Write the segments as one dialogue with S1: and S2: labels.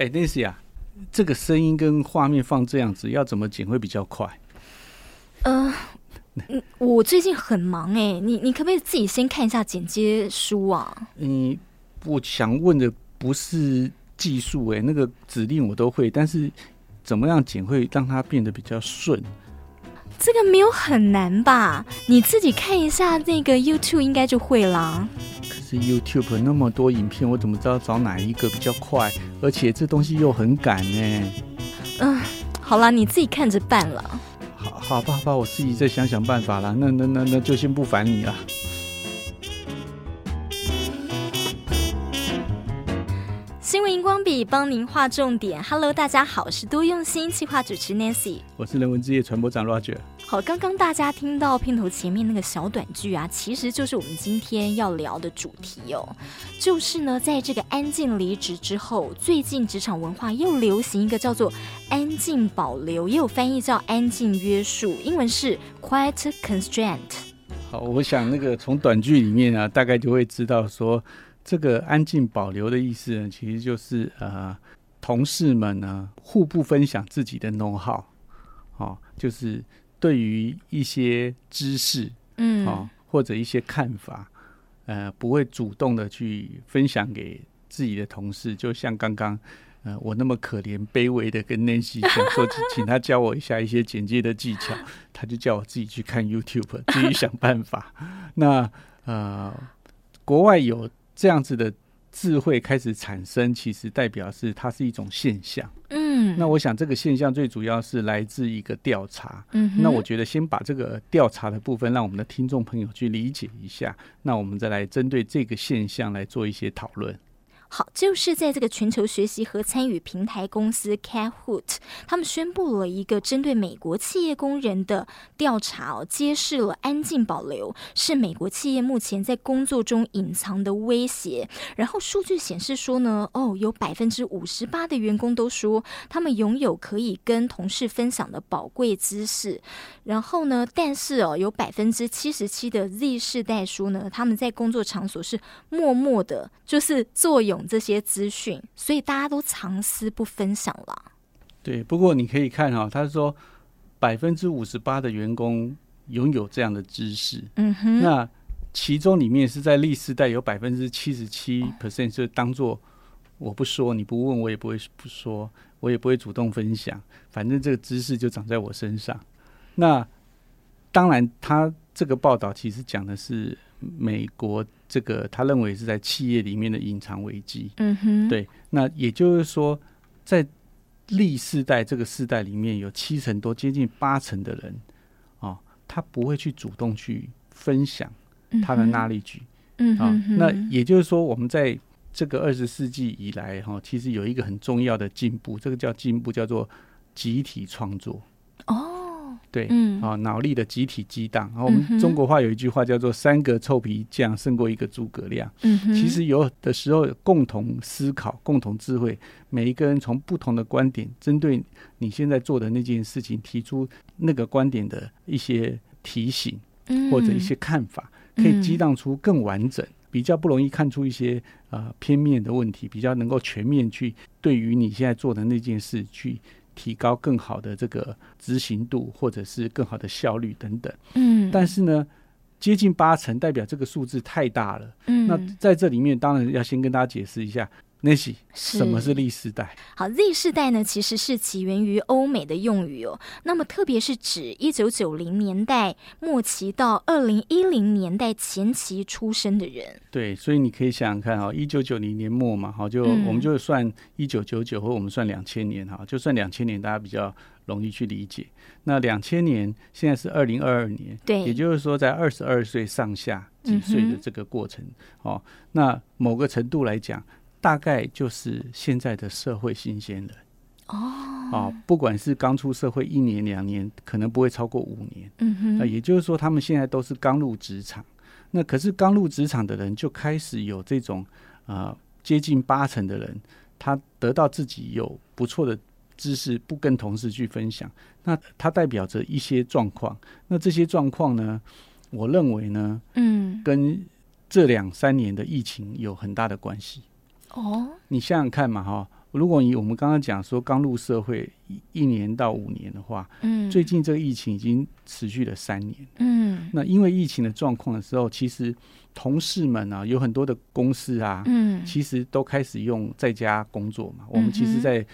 S1: 哎，Nancy 啊，这个声音跟画面放这样子，要怎么剪会比较快？
S2: 呃，我最近很忙哎，你你可不可以自己先看一下剪接书啊？
S1: 嗯，我想问的不是技术哎，那个指令我都会，但是怎么样剪会让它变得比较顺？
S2: 这个没有很难吧？你自己看一下那个 YouTube 应该就会啦。
S1: 是 YouTube 那么多影片，我怎么知道找哪一个比较快？而且这东西又很赶呢。
S2: 嗯，好啦，你自己看着办了。
S1: 好，好吧，好吧，我自己再想想办法啦。那那那那就先不烦你了。
S2: 新闻荧光笔帮您画重点。Hello，大家好，我是多用心企划主持 Nancy，
S1: 我是人文之夜传播长 Roger。
S2: 好，刚刚大家听到片头前面那个小短剧啊，其实就是我们今天要聊的主题哦。就是呢，在这个安静离职之后，最近职场文化又流行一个叫做“安静保留”，也有翻译叫“安静约束”，英文是 “quiet constraint”。
S1: 好，我想那个从短剧里面啊，大概就会知道说。这个安静保留的意思呢，其实就是呃，同事们呢互不分享自己的 know how，哦，就是对于一些知识，嗯，哦，或者一些看法，呃，不会主动的去分享给自己的同事。就像刚刚，呃，我那么可怜卑微的跟 Nancy 讲说，请他教我一下一些剪接的技巧，他就叫我自己去看 YouTube，自己想办法。那呃，国外有。这样子的智慧开始产生，其实代表是它是一种现象。嗯，那我想这个现象最主要是来自一个调查。嗯，那我觉得先把这个调查的部分让我们的听众朋友去理解一下，那我们再来针对这个现象来做一些讨论。
S2: 好，就是在这个全球学习和参与平台公司 Kahoot，他们宣布了一个针对美国企业工人的调查哦，揭示了安静保留是美国企业目前在工作中隐藏的威胁。然后数据显示说呢，哦，有百分之五十八的员工都说他们拥有可以跟同事分享的宝贵知识。然后呢，但是哦，有百分之七十七的 Z 世代说呢，他们在工作场所是默默的，就是坐拥。这些资讯，所以大家都藏私不分享了。
S1: 对，不过你可以看哈、哦，他说百分之五十八的员工拥有这样的知识。嗯哼，那其中里面是在历世代有百分之七十七 percent 就当做我不说，你不问我也不会不说，我也不会主动分享，反正这个知识就长在我身上。那当然，他这个报道其实讲的是。美国这个他认为是在企业里面的隐藏危机。嗯哼，对。那也就是说，在历世代这个世代里面有七成多，接近八成的人，哦，他不会去主动去分享他的 knowledge。嗯哼，啊，那也就是说，我们在这个二十世纪以来，哈，其实有一个很重要的进步，这个叫进步，叫做集体创作。哦。对，嗯，啊，脑力的集体激荡。然后我们中国话有一句话叫做“三个臭皮匠胜过一个诸葛亮”。嗯，其实有的时候共同思考、共同智慧，每一个人从不同的观点，针对你现在做的那件事情，提出那个观点的一些提醒，或者一些看法，可以激荡出更完整，比较不容易看出一些呃片面的问题，比较能够全面去对于你现在做的那件事去。提高更好的这个执行度，或者是更好的效率等等。嗯，但是呢，接近八成代表这个数字太大了。嗯，那在这里面，当然要先跟大家解释一下。Nancy，什么是 Z 世代？
S2: 好，Z 世代呢，其实是起源于欧美的用语哦。那么，特别是指一九九零年代末期到二零一零年代前期出生的人。
S1: 对，所以你可以想想看哈，一九九零年末嘛，哈，就我们就算一九九九，或我们算两千年哈，就算两千年，大家比较容易去理解。那两千年现在是二零二二年，对，也就是说在二十二岁上下几岁的这个过程，哦，那某个程度来讲。大概就是现在的社会新鲜人哦，啊，不管是刚出社会一年两年，可能不会超过五年。嗯哼，啊，也就是说，他们现在都是刚入职场。那可是刚入职场的人，就开始有这种啊，接近八成的人，他得到自己有不错的知识，不跟同事去分享。那它代表着一些状况。那这些状况呢，我认为呢，嗯，跟这两三年的疫情有很大的关系。哦，你想想看嘛，哈，如果你我们刚刚讲说刚入社会一一年到五年的话，嗯，最近这个疫情已经持续了三年，嗯，那因为疫情的状况的时候，其实同事们啊，有很多的公司啊，嗯，其实都开始用在家工作嘛。嗯、我们其实，在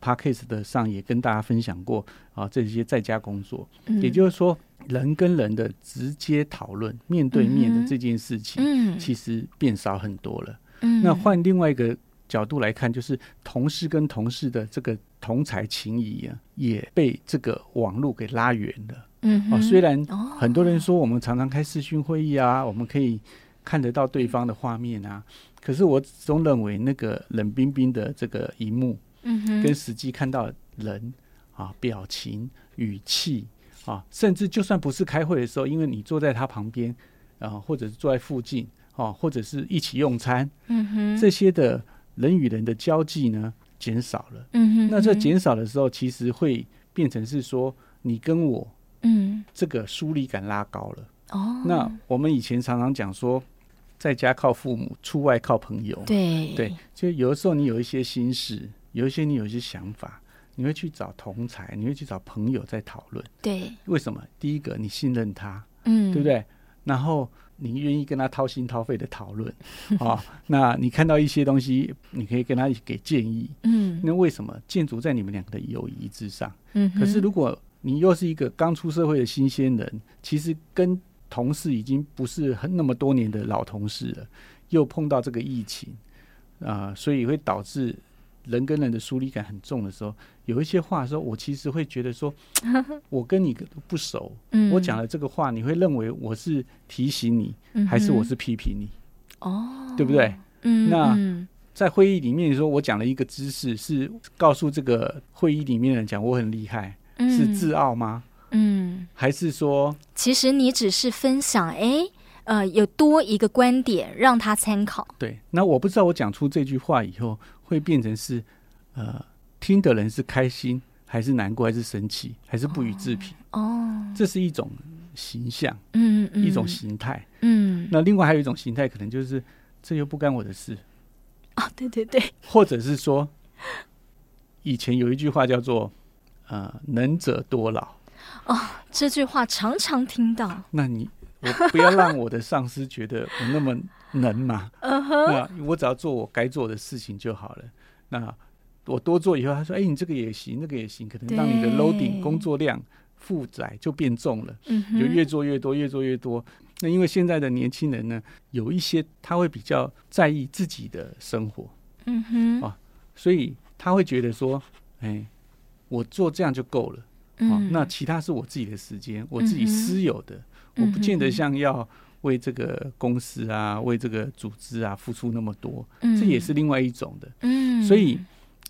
S1: Podcast 的上也跟大家分享过啊，这些在家工作，嗯、也就是说，人跟人的直接讨论、面对面的这件事情，嗯，其实变少很多了。嗯，那换另外一个。角度来看，就是同事跟同事的这个同才情谊啊，也被这个网络给拉远了。嗯，哦，虽然很多人说我们常常开视讯会议啊，我们可以看得到对方的画面啊，可是我始终认为那个冷冰冰的这个荧幕，嗯哼，跟实际看到人啊表情、语气啊，甚至就算不是开会的时候，因为你坐在他旁边啊，或者是坐在附近啊，或者是一起用餐，嗯哼，这些的。人与人的交际呢，减少了。嗯哼，那这减少的时候，其实会变成是说你跟我，嗯，这个疏离感拉高了。哦，那我们以前常常讲说，在家靠父母，出外靠朋友。对对，就有的时候你有一些心事，有一些你有一些想法，你会去找同才，你会去找朋友在讨论。对，为什么？第一个，你信任他，嗯，对不对？然后。你愿意跟他掏心掏肺的讨论啊？那你看到一些东西，你可以跟他给建议。嗯，那为什么建筑在你们两个的友谊之上？嗯，可是如果你又是一个刚出社会的新鲜人，其实跟同事已经不是很那么多年的老同事了，又碰到这个疫情啊，所以会导致。人跟人的疏离感很重的时候，有一些话的时候，我其实会觉得说，我跟你不熟，嗯、我讲了这个话，你会认为我是提醒你，嗯、还是我是批评你？哦，对不对？嗯，那在会议里面说，我讲了一个知识，是告诉这个会议里面的人讲我很厉害，嗯、是自傲吗？嗯，还是说，
S2: 其实你只是分享，哎，呃，有多一个观点让他参考。
S1: 对，那我不知道我讲出这句话以后。会变成是，呃，听的人是开心还是难过还是生气还是不予置评？哦，这是一种形象，嗯，嗯一种形态，嗯。那另外还有一种形态，可能就是这又不干我的事。
S2: 啊，对对对。
S1: 或者是说，以前有一句话叫做“呃，能者多劳”。
S2: 哦，这句话常常听到。
S1: 那你我不要让我的上司觉得我那么。能嘛？Uh. 那我只要做我该做的事情就好了。那我多做以后，他说：“哎、欸，你这个也行，那个也行，可能让你的 loading 工作量负载就变重了，对就越做越多，越做越多。那因为现在的年轻人呢，有一些他会比较在意自己的生活，嗯哼，啊，所以他会觉得说：哎、欸，我做这样就够了。啊，那其他是我自己的时间，我自己私有的，我不见得像要。”为这个公司啊，为这个组织啊付出那么多，嗯、这也是另外一种的。嗯，所以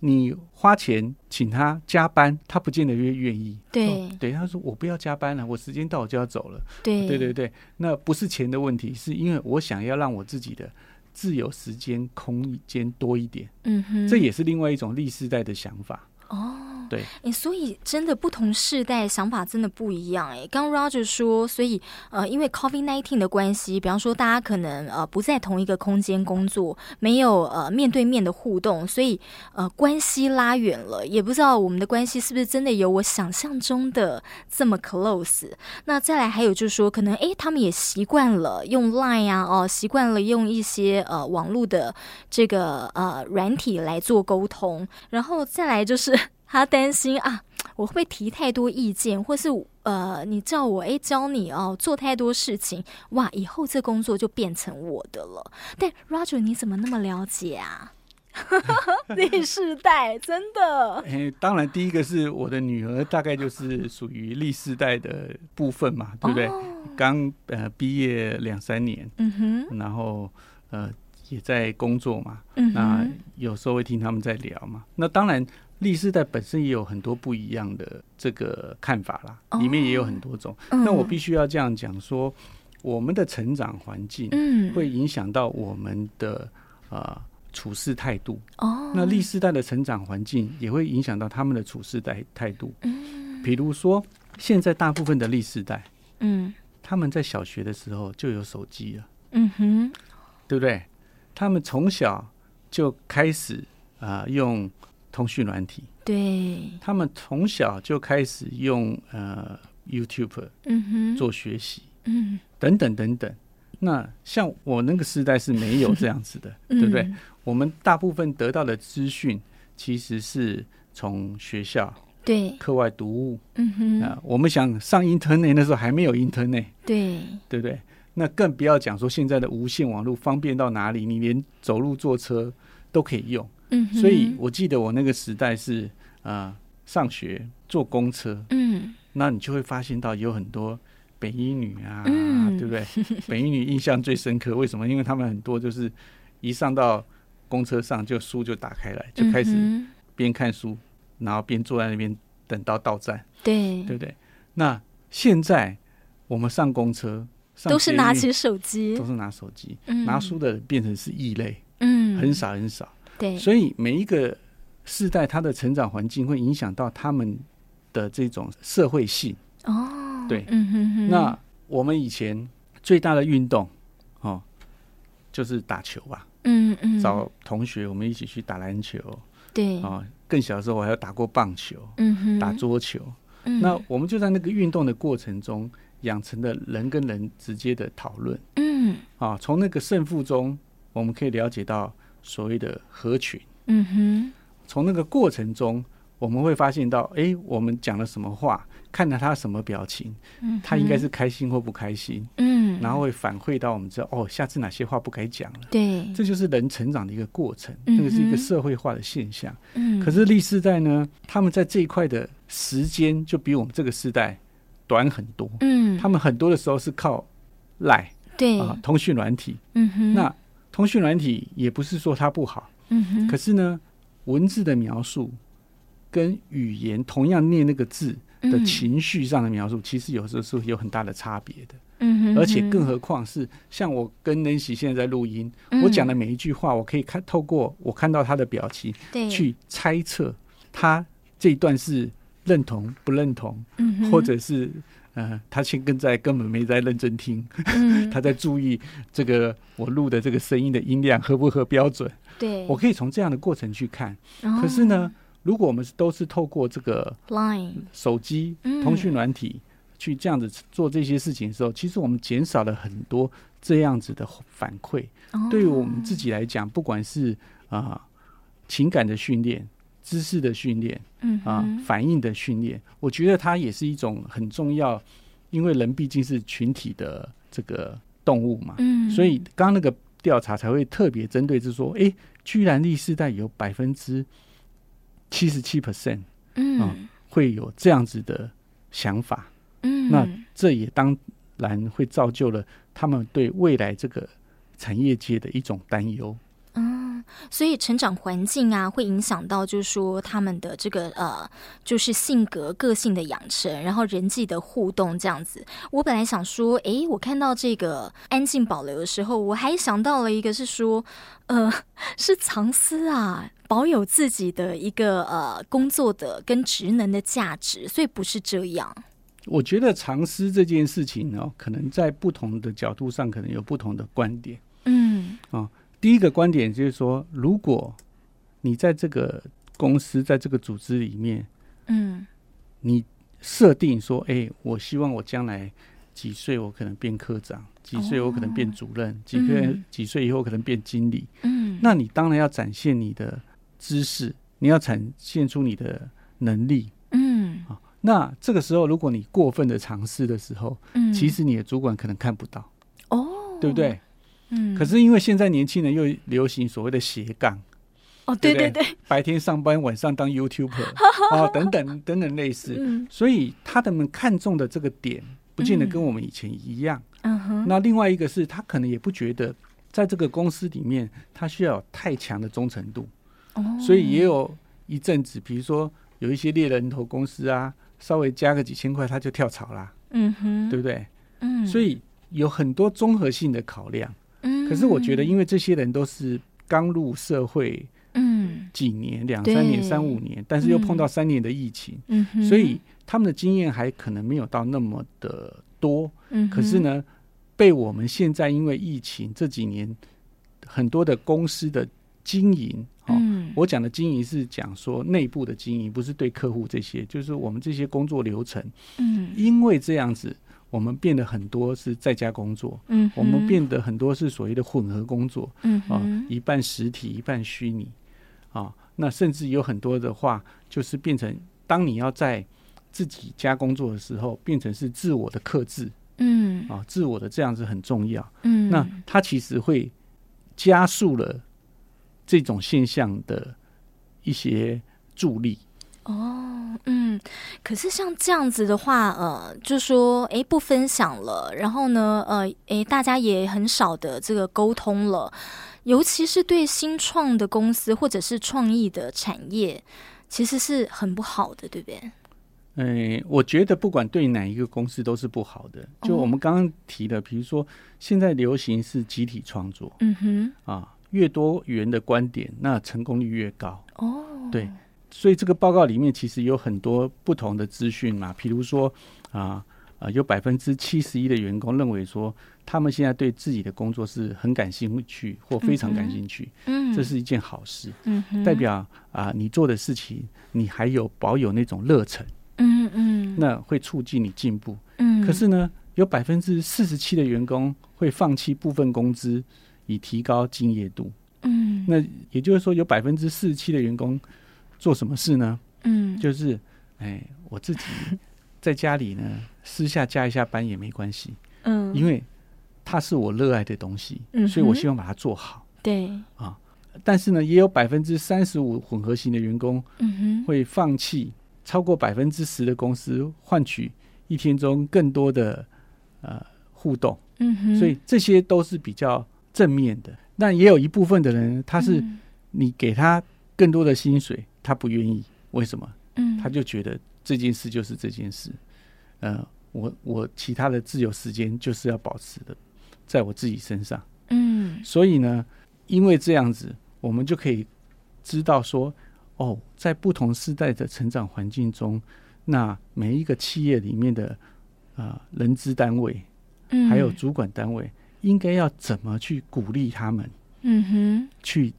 S1: 你花钱请他加班，他不见得越愿意。对，对，他说我不要加班了，我时间到我就要走了。对，对，对，对，那不是钱的问题，是因为我想要让我自己的自由时间空间多一点。嗯哼，这也是另外一种历世代的想法。哦。对，
S2: 哎，所以真的不同世代想法真的不一样哎。刚 Roger 说，所以呃，因为 COVID nineteen 的关系，比方说大家可能呃不在同一个空间工作，没有呃面对面的互动，所以呃关系拉远了。也不知道我们的关系是不是真的有我想象中的这么 close。那再来还有就是说，可能哎他们也习惯了用 Line 啊，哦习惯了用一些呃网络的这个呃软体来做沟通，然后再来就是。他担心啊，我会不会提太多意见，或是呃，你叫我哎教你哦，做太多事情，哇，以后这工作就变成我的了。但 Roger，你怎么那么了解啊？Z 世代真的？
S1: 哎，当然，第一个是我的女儿，大概就是属于历世代的部分嘛，对不对？哦、刚呃毕业两三年，嗯哼，然后呃也在工作嘛，嗯，那有时候会听他们在聊嘛，那当然。Z 世代本身也有很多不一样的这个看法啦，里面也有很多种。Oh, 那我必须要这样讲说，我们的成长环境会影响到我们的呃处事态度。哦，那历世代的成长环境也会影响到他们的处事态态度。嗯，比如说现在大部分的历世代，嗯，他们在小学的时候就有手机了。嗯哼，对不对？他们从小就开始啊、呃、用。通讯软体，
S2: 对，
S1: 他们从小就开始用呃 YouTube
S2: 嗯哼。
S1: 做学习，
S2: 嗯。
S1: 等等等等。那像我那个时代是没有这样子的，
S2: 嗯、
S1: 对不对？我们大部分得到的资讯其实是从学校
S2: 对。
S1: 课外读物，
S2: 嗯哼。
S1: 啊、呃，我们想上 Internet 那时候还没有 Internet，
S2: 对。
S1: 对不对？那更不要讲说现在的无线网络方便到哪里，你连走路坐车都可以用。
S2: 嗯，
S1: 所以我记得我那个时代是啊、呃，上学坐公车，
S2: 嗯，
S1: 那你就会发现到有很多。北一女啊，
S2: 嗯、
S1: 对不对？北一女印象最深刻，为什么？因为他们很多就是一上到公车上，就书就打开来，就开始边看书，然后边坐在那边等到到站，
S2: 对
S1: 对不对？那现在我们上公车上
S2: 都是拿起手机，
S1: 都是拿手机，
S2: 嗯、
S1: 拿书的变成是异类，
S2: 嗯，
S1: 很少很少。
S2: 对，
S1: 所以每一个世代，他的成长环境会影响到他们的这种社会性
S2: 哦。
S1: 对，
S2: 嗯哼哼，
S1: 那我们以前最大的运动，哦，就是打球吧。
S2: 嗯嗯，
S1: 找同学我们一起去打篮球。
S2: 对，
S1: 哦，更小的时候我还有打过棒球，
S2: 嗯哼，
S1: 打桌球。
S2: 嗯，
S1: 那我们就在那个运动的过程中，养成了人跟人直接的讨论。
S2: 嗯，
S1: 啊，从那个胜负中，我们可以了解到所谓的合群。
S2: 嗯哼，
S1: 从那个过程中。我们会发现到，哎，我们讲了什么话，看到他什么表情，
S2: 嗯，
S1: 他应该是开心或不开心，
S2: 嗯，
S1: 然后会反馈到我们知道，哦，下次哪些话不该讲了，
S2: 对，
S1: 这就是人成长的一个过程，
S2: 嗯，
S1: 这个是一个社会化的现象，
S2: 嗯，
S1: 可是历世代呢，他们在这一块的时间就比我们这个时代短很多，
S2: 嗯，
S1: 他们很多的时候是靠赖，
S2: 对。
S1: 啊，通讯软体，
S2: 嗯哼，
S1: 那通讯软体也不是说它不好，
S2: 嗯哼，
S1: 可是呢，文字的描述。跟语言同样念那个字的情绪上的描述，嗯、其实有时候是有很大的差别的。
S2: 嗯哼哼，
S1: 而且更何况是像我跟 Nancy 现在在录音，
S2: 嗯、
S1: 我讲的每一句话，我可以看透过我看到他的表情，去猜测他这一段是认同不认同，
S2: 嗯、
S1: 或者是呃，他先跟在根本没在认真听，
S2: 嗯、
S1: 他在注意这个我录的这个声音的音量合不合标准。
S2: 对，
S1: 我可以从这样的过程去看。
S2: 哦、
S1: 可是呢？如果我们都是透过这个
S2: Line
S1: 手机通讯软体去这样子做这些事情的时候，其实我们减少了很多这样子的反馈。对于我们自己来讲，不管是啊情感的训练、知识的训练，嗯啊反应的训练，我觉得它也是一种很重要，因为人毕竟是群体的这个动物嘛。嗯所以刚刚那个调查才会特别针对，就是说，哎，居然历世代有百分之。七十七 percent，嗯，会有这样子的想法，嗯，那这也当然会造就了他们对未来这个产业界的一种担忧。
S2: 嗯，所以成长环境啊，会影响到，就是说他们的这个呃，就是性格、个性的养成，然后人际的互动这样子。我本来想说，哎，我看到这个安静保留的时候，我还想到了一个是说，呃，是藏私啊，保有自己的一个呃工作的跟职能的价值，所以不是这样。
S1: 我觉得藏私这件事情呢，可能在不同的角度上，可能有不同的观点。
S2: 嗯，
S1: 啊。第一个观点就是说，如果你在这个公司，在这个组织里面，
S2: 嗯，
S1: 你设定说，哎、欸，我希望我将来几岁我可能变科长，几岁我可能变主任，几岁几岁以后可能变经理，
S2: 嗯，
S1: 那你当然要展现你的知识，你要展现出你的能力，
S2: 嗯，
S1: 啊，那这个时候如果你过分的尝试的时候，嗯，其实你的主管可能看不到，
S2: 哦，
S1: 对不对？
S2: 嗯，
S1: 可是因为现在年轻人又流行所谓的斜杠，
S2: 哦，对对对，
S1: 白天上班，晚上当 YouTuber，哦，等等等等类似，
S2: 嗯，
S1: 所以他们看中的这个点，不见得跟我们以前一样。
S2: 嗯哼，
S1: 那另外一个是他可能也不觉得，在这个公司里面，他需要有太强的忠诚度，
S2: 哦，
S1: 所以也有一阵子，比如说有一些猎人头公司啊，稍微加个几千块，他就跳槽啦，
S2: 嗯哼，
S1: 对不对？
S2: 嗯，
S1: 所以有很多综合性的考量。可是我觉得，因为这些人都是刚入社会，嗯，几年、两三年、三五年，但是又碰到三年的疫情，
S2: 嗯，
S1: 所以他们的经验还可能没有到那么的多。
S2: 嗯，
S1: 可是呢，被我们现在因为疫情这几年很多的公司的经营嗯，我讲的经营是讲说内部的经营，不是对客户这些，就是我们这些工作流程。嗯，因为这样子，我们变得很多是在家工作。嗯，我们变得很多是所谓的混合工作。嗯啊，一半实体，一半虚拟。啊，那甚至有很多的话，就是变成当你要在自己家工作的时候，变成是自我的克制。嗯，啊，自我的这样子很重要。嗯，那它其实会加速了这种现象的一些助力。
S2: 哦，嗯，可是像这样子的话，呃，就说，哎，不分享了，然后呢，呃，哎，大家也很少的这个沟通了，尤其是对新创的公司或者是创意的产业，其实是很不好的，对不对？
S1: 哎，我觉得不管对哪一个公司都是不好的。就我们刚刚提的，比如说现在流行是集体创作，嗯哼，啊，越多元的观点，那成功率越高。哦，对，所以这个报告里面其实有很多不同的资讯嘛，比如说啊啊，有百分之七十一的员工认为说，他们现在对自己的工作是很感兴趣或非常感兴趣，嗯，这是一件好事，嗯，代表啊，你做的事情你还有保有那种热忱。嗯嗯，那会促进你进步。嗯，可是呢，有百分之四十七的员工会放弃部分工资以提高敬业度。嗯，那也就是说，有百分之四十七的员工做什么事呢？嗯，就是哎，我自己 在家里呢，私下加一下班也没关系。嗯，因为它是我热爱的东西，嗯，所以我希望把它做好。对啊，但是呢，也有百分之三十五混合型的员工，嗯哼，会放弃。超过百分之十的公司换取一天中更多的呃互动，嗯哼，所以这些都是比较正面的。但也有一部分的人，他是你给他更多的薪水，他不愿意，为什么？嗯，他就觉得这件事就是这件事，呃，我我其他的自由时间就是要保持的在我自己身上，嗯，所以呢，因为这样子，我们就可以知道说。哦，在不同时代的成长环境中，那每一个企业里面的啊、呃、人资单位，嗯，还有主管单位，应该要怎么去鼓励他们，嗯哼，去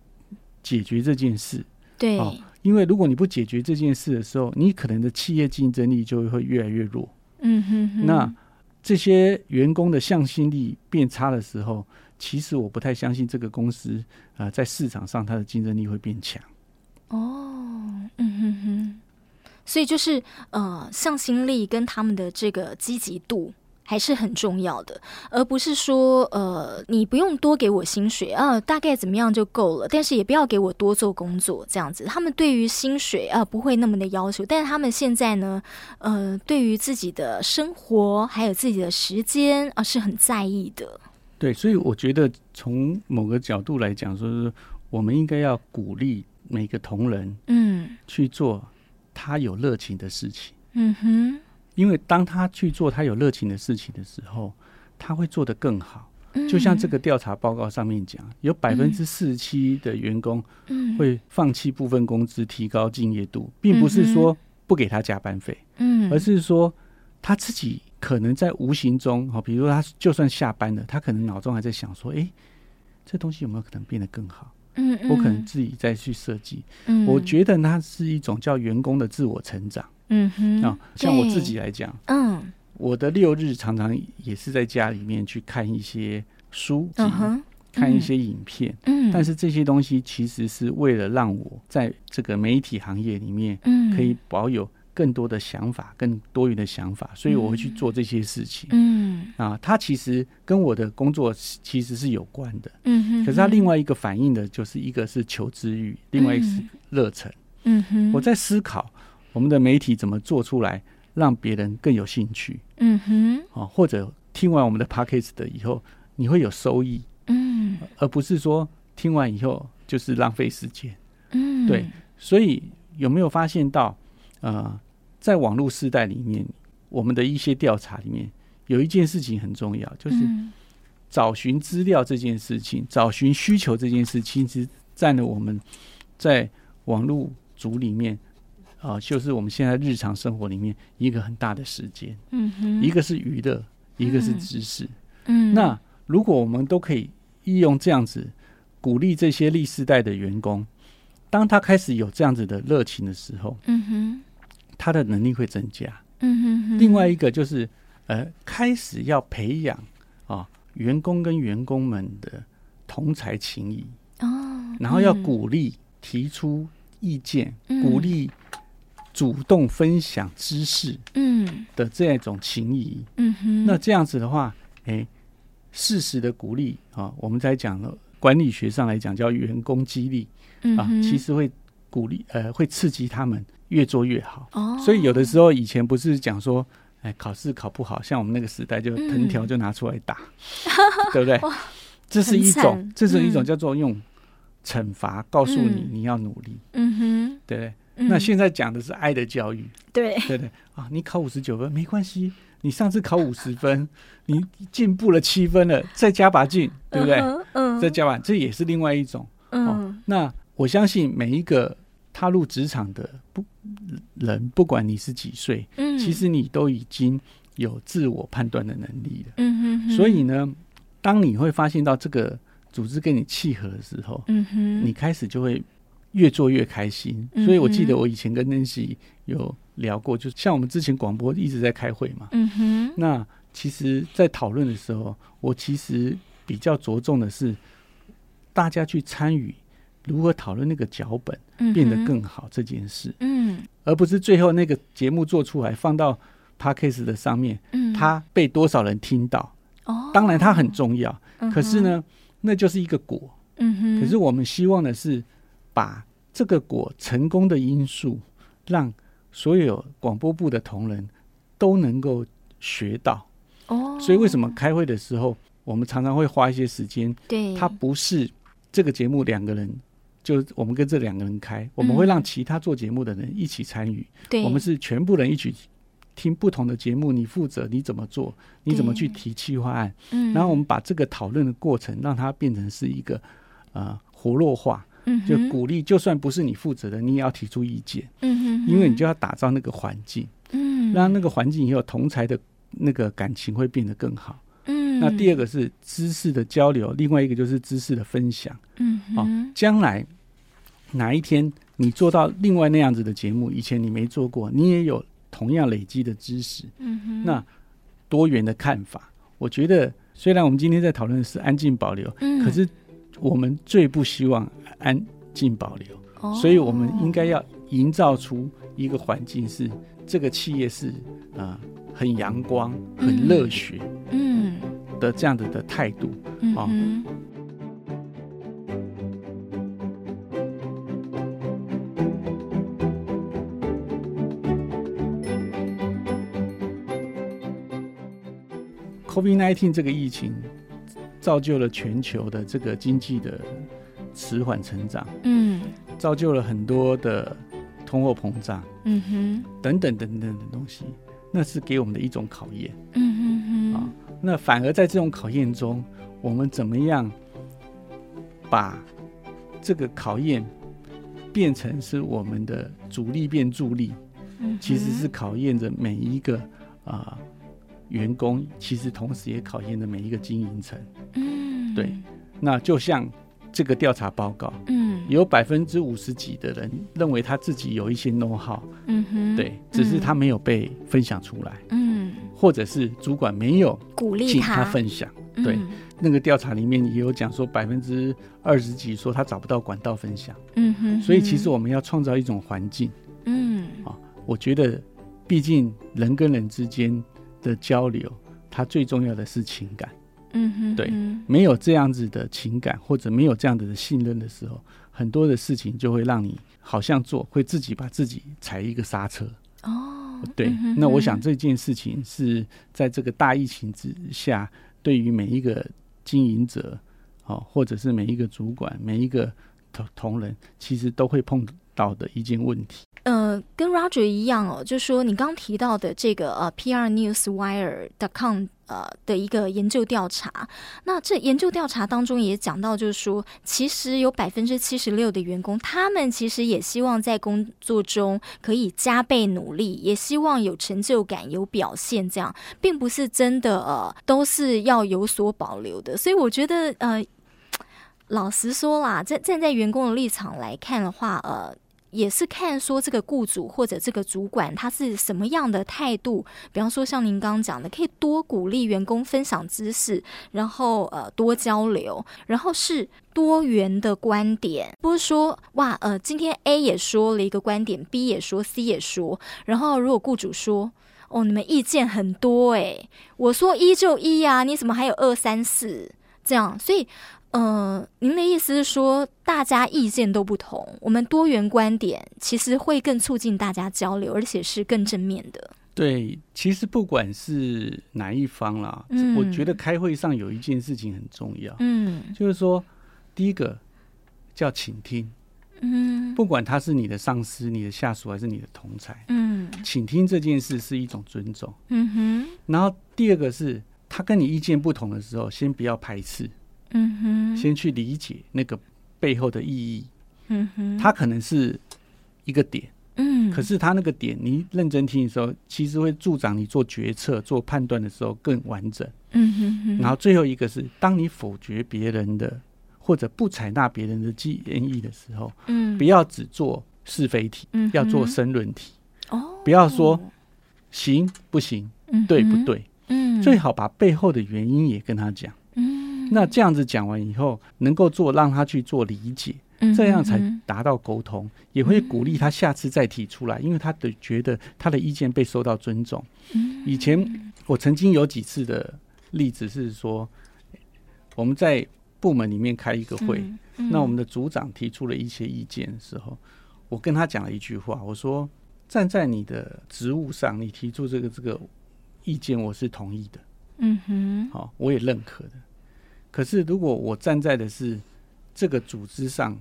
S1: 解决这件事。对，哦，因为如果你不解决这件事的时候，你可能的企业竞争力就会越来越弱。嗯哼哼，那这些员工的向心力变差的时候，其实我不太相信这个公司啊、呃，在市场上它的竞争力会变强。
S2: 哦，嗯哼哼，所以就是呃，向心力跟他们的这个积极度还是很重要的，而不是说呃，你不用多给我薪水啊，大概怎么样就够了，但是也不要给我多做工作这样子。他们对于薪水啊不会那么的要求，但是他们现在呢，呃，对于自己的生活还有自己的时间啊是很在意的。
S1: 对，所以我觉得从某个角度来讲，说是我们应该要鼓励。每个同仁，嗯，去做他有热情的事情，嗯哼，因为当他去做他有热情的事情的时候，他会做得更好。嗯，就像这个调查报告上面讲，有百分之四十七的员工，嗯，会放弃部分工资提高敬业度，并不是说不给他加班费，嗯，而是说他自己可能在无形中，哈，比如说他就算下班了，他可能脑中还在想说，哎，这东西有没有可能变得更好？嗯，我可能自己再去设计。嗯，我觉得那是一种叫员工的自我成长。嗯哼，啊，像我自己来讲，嗯，我的六日常常也是在家里面去看一些书籍，看一些影片。嗯，但是这些东西其实是为了让我在这个媒体行业里面，嗯，可以保有。更多的想法，更多元的想法，所以我会去做这些事情。嗯啊，它其实跟我的工作其实是有关的。嗯哼，可是它另外一个反映的就是一个是求知欲，另外一个是热忱。嗯哼，我在思考我们的媒体怎么做出来，让别人更有兴趣。嗯哼，啊，或者听完我们的 p a c k a g e 的以后，你会有收益。嗯，而不是说听完以后就是浪费时间。嗯，对，所以有没有发现到，呃？在网络时代里面，我们的一些调查里面有一件事情很重要，就是找寻资料这件事情，找寻需求这件事情，其实占了我们在网络组里面啊，就是我们现在日常生活里面一个很大的时间。嗯哼，一个是娱乐，一个是知识。嗯，那如果我们都可以利用这样子鼓励这些历世代的员工当他开始有这样子的热情的时候，嗯哼，他的能力会增加。嗯哼哼。另外一个就是，呃，开始要培养啊，员工跟员工们的同才情谊哦，然后要鼓励提出意见，嗯、鼓励主动分享知识，嗯的这样一种情谊。嗯哼。那这样子的话，哎，适时的鼓励啊，我们在讲了管理学上来讲叫员工激励。啊，其实会鼓励，呃，会刺激他们越做越好。哦，所以有的时候以前不是讲说，哎，考试考不好，像我们那个时代就藤条就拿出来打，嗯、对不对？这是一种，这是一种叫做用惩罚告诉你你要努力。嗯哼，对不对？那现在讲的是爱的教育。对对对啊，你考五十九分没关系，你上次考五十分，你进步了七分了，再加把劲，对不对？嗯，再加把，这也是另外一种。哦，那。我相信每一个踏入职场的不人，不管你是几岁，嗯，其实你都已经有自我判断的能力了，嗯哼哼。所以呢，当你会发现到这个组织跟你契合的时候，嗯哼，你开始就会越做越开心。所以我记得我以前跟 Nancy 有聊过，就像我们之前广播一直在开会嘛，嗯哼。那其实，在讨论的时候，我其实比较着重的是大家去参与。如何讨论那个脚本变得更好这件事，嗯，而不是最后那个节目做出来放到 Podcast 的上面，嗯，它被多少人听到，哦，当然它很重要，可是呢，那就是一个果，嗯哼，可是我们希望的是把这个果成功的因素，让所有广播部的同仁都能够学到，哦，所以为什么开会的时候我们常常会花一些时间？对，它不是这个节目两个人。就我们跟这两个人开，我们会让其他做节目的人一起参与。对，我们是全部人一起听不同的节目，你负责你怎么做，你怎么去提企划案。嗯，然后我们把这个讨论的过程让它变成是一个呃活络化。嗯，就鼓励，就算不是你负责的，你也要提出意见。嗯，因为你就要打造那个环境。嗯，让那个环境也有同才的那个感情会变得更好。嗯，那第二个是知识的交流，另外一个就是知识的分享。嗯，哦，将来。哪一天你做到另外那样子的节目，以前你没做过，你也有同样累积的知识，嗯哼，那多元的看法，我觉得虽然我们今天在讨论的是安静保留，嗯，可是我们最不希望安静保留，哦，所以我们应该要营造出一个环境，是这个企业是啊、呃、很阳光、很热血，嗯。的这样子的态度，嗯，啊。COVID-19 这个疫情造就了全球的这个经济的迟缓成长，嗯，造就了很多的通货膨胀，嗯哼，等等等等的东西，那是给我们的一种考验，嗯哼哼，啊，那反而在这种考验中，我们怎么样把这个考验变成是我们的主力变助力？嗯，其实是考验着每一个啊。员工其实同时也考验了每一个经营层，嗯，对。那就像这个调查报告，嗯，有百分之五十几的人认为他自己有一些 know how，嗯哼，对，只是他没有被分享出来，嗯，或者是主管没有鼓励请他分享，对。嗯、那个调查里面也有讲说百分之二十几说他找不到管道分享，嗯哼。所以其实我们要创造一种环境，嗯，啊，我觉得毕竟人跟人之间。的交流，它最重要的是情感。嗯哼，对，没有这样子的情感，或者没有这样子的信任的时候，很多的事情就会让你好像做，会自己把自己踩一个刹车。哦，对，那我想这件事情是在这个大疫情之下，对于每一个经营者，哦，或者是每一个主管、每一个同同仁，其实都会碰到的一件问
S2: 题。跟 Roger 一样哦，就是说你刚提到的这个呃 PR Newswire.com 呃的一个研究调查，那这研究调查当中也讲到，就是说其实有百分之七十六的员工，他们其实也希望在工作中可以加倍努力，也希望有成就感、有表现，这样并不是真的呃都是要有所保留的。所以我觉得呃。老实说啦，站站在员工的立场来看的话，呃。也是看说这个雇主或者这个主管他是什么样的态度，比方说像您刚刚讲的，可以多鼓励员工分享知识，然后呃多交流，然后是多元的观点，不是说哇呃今天 A 也说了一个观点，B 也说，C 也说，然后如果雇主说哦你们意见很多诶，我说一就一呀，你怎么还有二三四？这样，所以。嗯、呃，您的意思是说，大家意见都不同，我们多元观点其实会更促进大家交流，而且是更正面的。
S1: 对，其实不管是哪一方啦，嗯、我觉得开会上有一件事情很重要，嗯，就是说，第一个叫倾听，嗯，不管他是你的上司、你的下属还是你的同才，嗯，倾听这件事是一种尊重，嗯哼。然后第二个是他跟你意见不同的时候，先不要排斥。嗯哼，先去理解那个背后的意义。嗯哼，它可能是一个点。嗯，可是它那个点，你认真听的时候，其实会助长你做决策、做判断的时候更完整。嗯哼哼。然后最后一个是，当你否决别人的或者不采纳别人的建议的时候，嗯，不要只做是非题，嗯，要做申论题。哦，不要说行不行，对不对？嗯，最好把背后的原因也跟他讲。那这样子讲完以后，能够做让他去做理解，这样才达到沟通，也会鼓励他下次再提出来，因为他的觉得他的意见被受到尊重。以前我曾经有几次的例子是说，我们在部门里面开一个会，那我们的组长提出了一些意见的时候，我跟他讲了一句话，我说站在你的职务上，你提出这个这个意见，我是同意的。嗯哼，好，我也认可的。可是，如果我站在的是这个组织上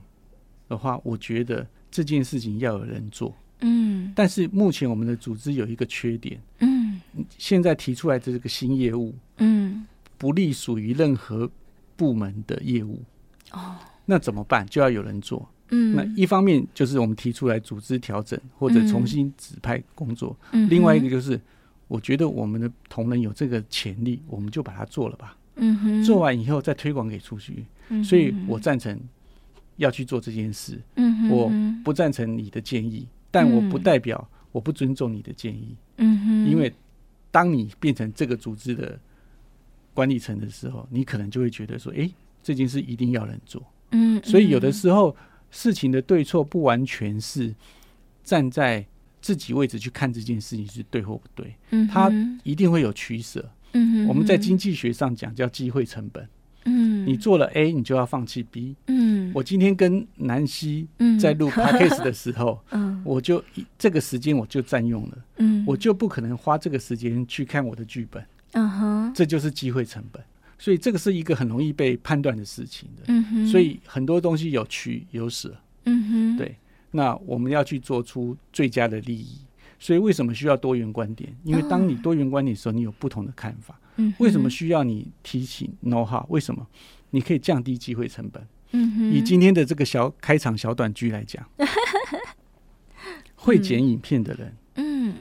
S1: 的话，我觉得这件事情要有人做。嗯，但是目前我们的组织有一个缺点。嗯，现在提出来的这个新业务，嗯，不隶属于任何部门的业务。哦，那怎么办？就要有人做。嗯，那一方面就是我们提出来组织调整或者重新指派工作。嗯，另外一个就是我觉得我们的同仁有这个潜力，我们就把它做了吧。嗯哼，做完以后再推广给出去，嗯、所以我赞成要去做这件事。嗯哼，我不赞成你的建议，但我不代表我不尊重你的建议。嗯哼，因为当你变成这个组织的管理层的时候，你可能就会觉得说，哎、欸，这件事一定要人做。嗯，所以有的时候事情的对错不完全是站在自己位置去看这件事情是对或不对。嗯，他一定会有取舍。嗯，我们在经济学上讲叫机会成本。嗯，你做了 A，你就要放弃 B。嗯，我今天跟南希在录 podcast 的时候，嗯，我就这个时间我就占用了。嗯，我就不可能花这个时间去看我的剧本。嗯哼，这就是机会成本。所以这个是一个很容易被判断的事情的。嗯哼，所以很多东西有取有舍。嗯哼，对。那我们要去做出最佳的利益。所以为什么需要多元观点？因为当你多元观点的时候，你有不同的看法。嗯，为什么需要你提起 know-how？为什么？你可以降低机会成本。嗯哼，以今天的这个小开场小短剧来讲，会剪影片的人，嗯，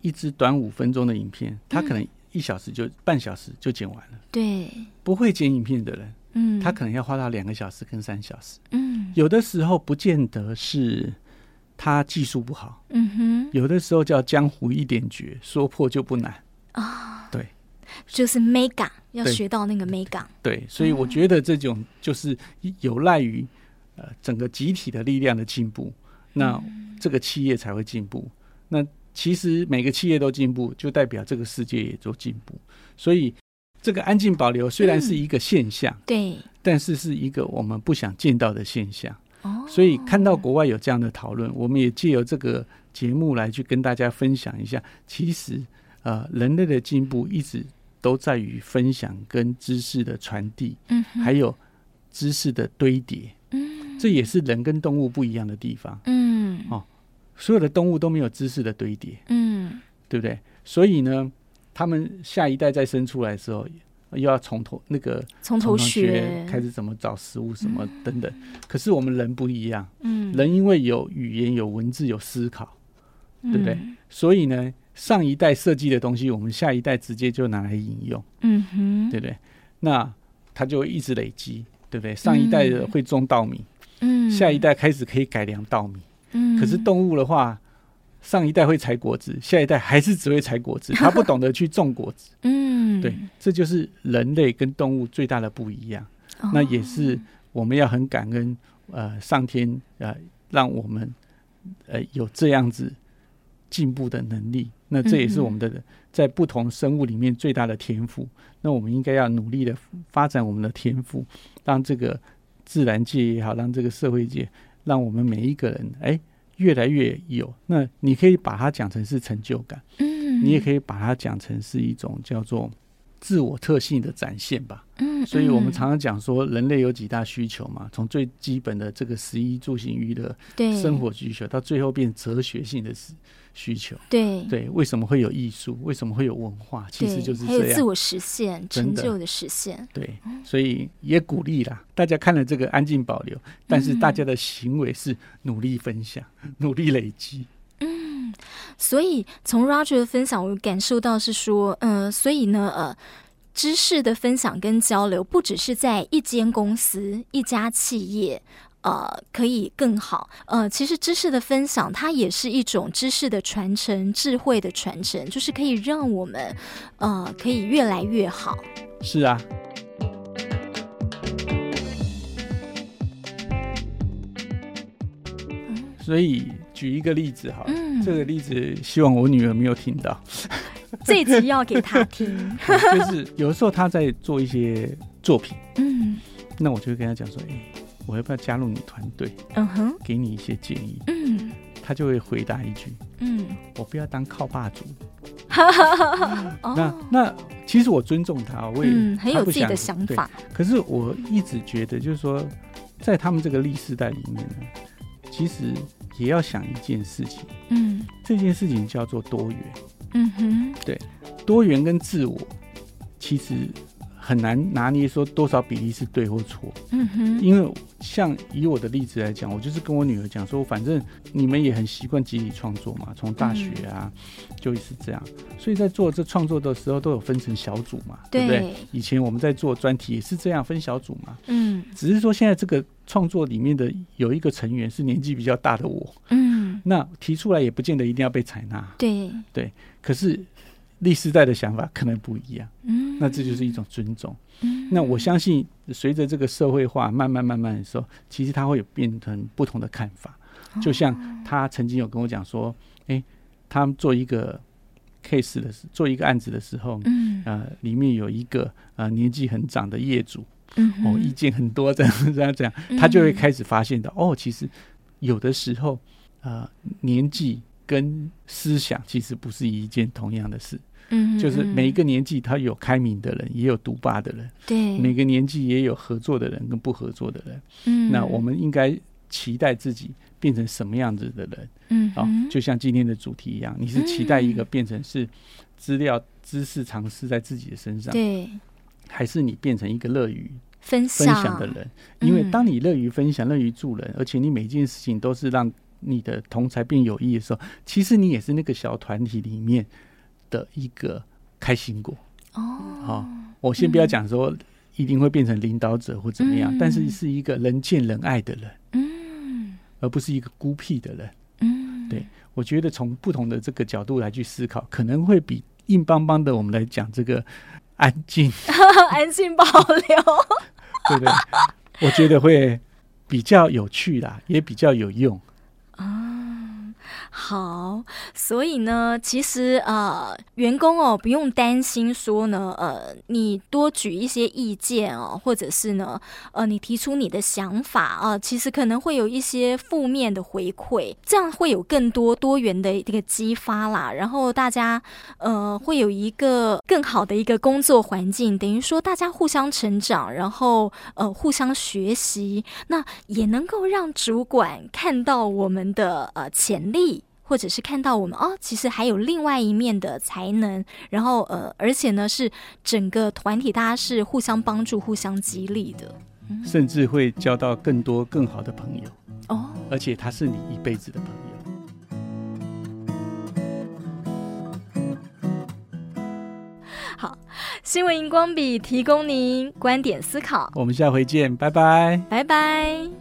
S1: 一支短五分钟的影片，他可能一小时就半小时就剪完了。对，不会剪影片的人，嗯，他可能要花到两个小时跟三小时。嗯，有的时候不见得是。他技术不好，嗯哼，有的时候叫江湖一点诀，说破就不难啊。对，
S2: 就是 mega 要学到那个美感。
S1: 对，所以我觉得这种就是有赖于呃整个集体的力量的进步，那这个企业才会进步。那其实每个企业都进步，就代表这个世界也都进步。所以这个安静保留虽然是一个现象，对，但是是一个我们不想见到的现象。所以看到国外有这样的讨论，我们也借由这个节目来去跟大家分享一下。其实，呃，人类的进步一直都在于分享跟知识的传递，嗯，还有知识的堆叠，嗯，这也是人跟动物不一样的地方，嗯，哦，所有的动物都没有知识的堆叠，嗯，对不对？所以呢，他们下一代再生出来的时候。又要从头那个
S2: 从头学。
S1: 开始怎么找食物什么等等，嗯、可是我们人不一样，嗯，人因为有语言、有文字、有思考，嗯、对不对？所以呢，上一代设计的东西，我们下一代直接就拿来引用，嗯哼，对不对？那它就一直累积，对不对？上一代的会种稻米，嗯，下一代开始可以改良稻米，嗯。可是动物的话，上一代会采果子，下一代还是只会采果子，他不懂得去种果子，嗯。对，这就是人类跟动物最大的不一样。哦、那也是我们要很感恩，呃，上天呃，让我们呃有这样子进步的能力。那这也是我们的在不同生物里面最大的天赋。那我们应该要努力的发展我们的天赋，让这个自然界也好，让这个社会界，让我们每一个人哎越来越有。那你可以把它讲成是成就感，嗯，你也可以把它讲成是一种叫做。自我特性的展现吧，嗯，所以我们常常讲说，人类有几大需求嘛，从最基本的这个食衣住行娱乐，对，生活需求，到最后变哲学性的需求，对对，为什么会有艺术？为什么会有文化？其实就是这样，还有
S2: 自我实现、成就的实现。
S1: 对，所以也鼓励啦，大家看了这个安静保留，但是大家的行为是努力分享、努力累积。
S2: 嗯所以从 Roger 的分享，我感受到是说，嗯、呃，所以呢，呃，知识的分享跟交流，不只是在一间公司、一家企业，呃，可以更好。呃，其实知识的分享，它也是一种知识的传承、智慧的传承，就是可以让我们，呃，可以越来越好。
S1: 是啊。所以。举一个例子哈，嗯，这个例子希望我女儿没有听到。
S2: 这一集要给她听，
S1: 就是有的时候她在做一些作品，嗯，那我就会跟她讲说，哎、欸，我要不要加入你团队？嗯哼，给你一些建议。嗯，他就会回答一句，嗯，我不要当靠霸主。那那其实我尊重他，我也、嗯、
S2: 很有自己的想法。
S1: 可是我一直觉得，就是说，在他们这个历世代里面呢，其实。也要想一件事情，嗯，这件事情叫做多元，嗯哼，对，多元跟自我其实很难拿捏，说多少比例是对或错，嗯哼，因为像以我的例子来讲，我就是跟我女儿讲说，反正你们也很习惯集体创作嘛，从大学啊、嗯、就是这样，所以在做这创作的时候都有分成小组嘛，对，对不对？以前我们在做专题也是这样分小组嘛，嗯，只是说现在这个。创作里面的有一个成员是年纪比较大的我，嗯，那提出来也不见得一定要被采纳，对。对。可是历世代的想法可能不一样，嗯，那这就是一种尊重，嗯。那我相信随着这个社会化慢慢慢慢的时候，其实他会有变成不同的看法。就像他曾经有跟我讲说，哎、欸，他们做一个 case 的时，做一个案子的时候，嗯，呃，里面有一个呃年纪很长的业主。嗯，哦，意见很多，这样这样这样，他就会开始发现到，嗯、哦，其实有的时候，呃，年纪跟思想其实不是一件同样的事。嗯，就是每一个年纪，他有开明的人，也有独霸的人。对，每个年纪也有合作的人跟不合作的人。嗯，那我们应该期待自己变成什么样子的人？嗯，啊、哦，就像今天的主题一样，你是期待一个变成是资料、知识、尝试在自己的身上？对。还是你变成一个乐于分享的人，因为当你乐于分享、乐于助人，而且你每件事情都是让你的同才变有益的时候，其实你也是那个小团体里面的一个开心果。哦，好，我先不要讲说一定会变成领导者或怎么样，但是是一个人见人爱的人，嗯，而不是一个孤僻的人，嗯，对，我觉得从不同的这个角度来去思考，可能会比硬邦邦的我们来讲这个。安静，
S2: 安静保留，
S1: 对不对？我觉得会比较有趣啦，也比较有用。
S2: 好，所以呢，其实呃，员工哦，不用担心说呢，呃，你多举一些意见哦，或者是呢，呃，你提出你的想法啊，其实可能会有一些负面的回馈，这样会有更多多元的一个激发啦，然后大家呃，会有一个更好的一个工作环境，等于说大家互相成长，然后呃，互相学习，那也能够让主管看到我们的呃潜力。或者是看到我们哦，其实还有另外一面的才能，然后呃，而且呢是整个团体大家是互相帮助、互相激励的，
S1: 甚至会交到更多更好的朋友。哦，而且他是你一辈子的朋友。
S2: 好，新闻荧光笔提供您观点思考，
S1: 我们下回见，拜拜，
S2: 拜拜。